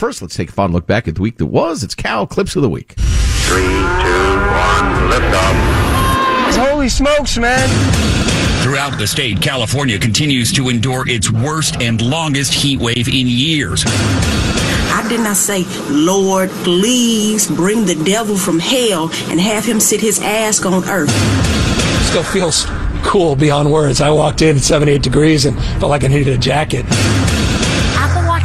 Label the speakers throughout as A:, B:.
A: First, let's take a fond look back at the week that was. It's C.O.W Clips of the Week.
B: Three, two, one, liftoff.
C: Holy smokes, man.
D: Throughout the state, California continues to endure its worst and longest heat wave in years.
E: I did not say, Lord, please bring the devil from hell and have him sit his ass on earth.
F: Still feels cool beyond words. I walked in at 78 degrees and felt like I needed a jacket.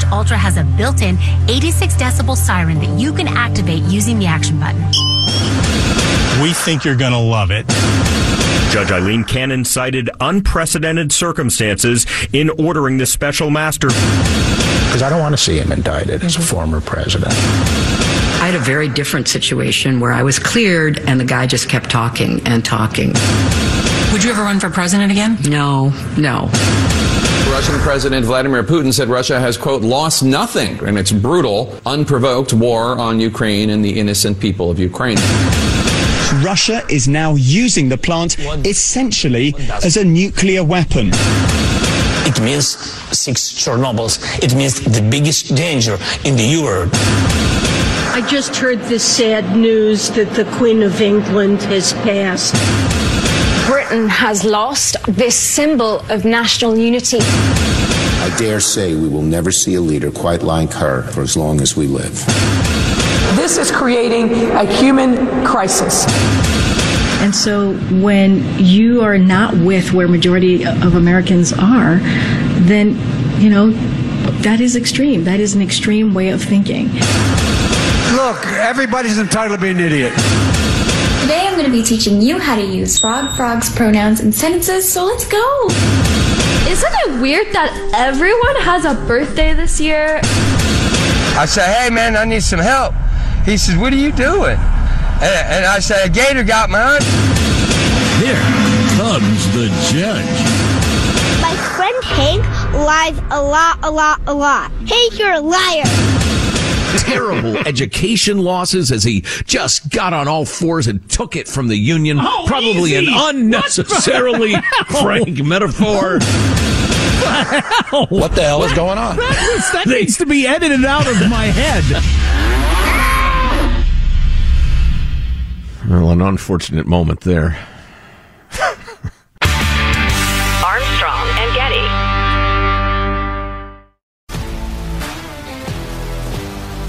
G: Apple Watch Ultra has a built-in 86 decibel siren that you can activate using the action button.
H: We think you're going to love it.
I: Judge Aileen Cannon cited unprecedented circumstances in ordering the special master.
J: Because I don't want to see him indicted as a mm-hmm. former president.
K: I had a very different situation where I was cleared and the guy just kept talking and talking.
L: Would you ever run for president again?
K: No, no.
M: Russian President Vladimir Putin said Russia has, quote, lost nothing in its brutal, unprovoked war on Ukraine and the innocent people of Ukraine.
N: Russia is now using the plant essentially as a nuclear weapon.
O: It means six Chernobyls. It means the biggest danger in the world.
P: I just heard the sad news that the Queen of England has passed.
Q: Britain has lost this symbol of national unity.
R: I dare say we will never see a leader quite like her for as long as we live.
S: This is creating a human crisis.
T: And so when you are not with where majority of Americans are, then, you know, that is extreme. That is an extreme way of thinking.
C: Look, everybody's entitled to be an idiot.
U: Today I'm going to be teaching you how to use frog, frogs, pronouns, and sentences, so let's go.
V: Isn't it weird that everyone has a birthday this year?
C: I say, hey man, I need some help. He says, what are you doing? And, and I say, a gator got mine.
W: Here comes the judge.
X: My friend Hank lies a lot, a lot, a lot. Hank, you're a liar.
A: Terrible education losses as he just got on all fours and took it from the union.
W: Oh,
A: Probably
W: easy.
A: an unnecessarily frank metaphor.
J: What the hell is going on?
W: That, that needs to be edited out of my head.
A: Well, an unfortunate moment there.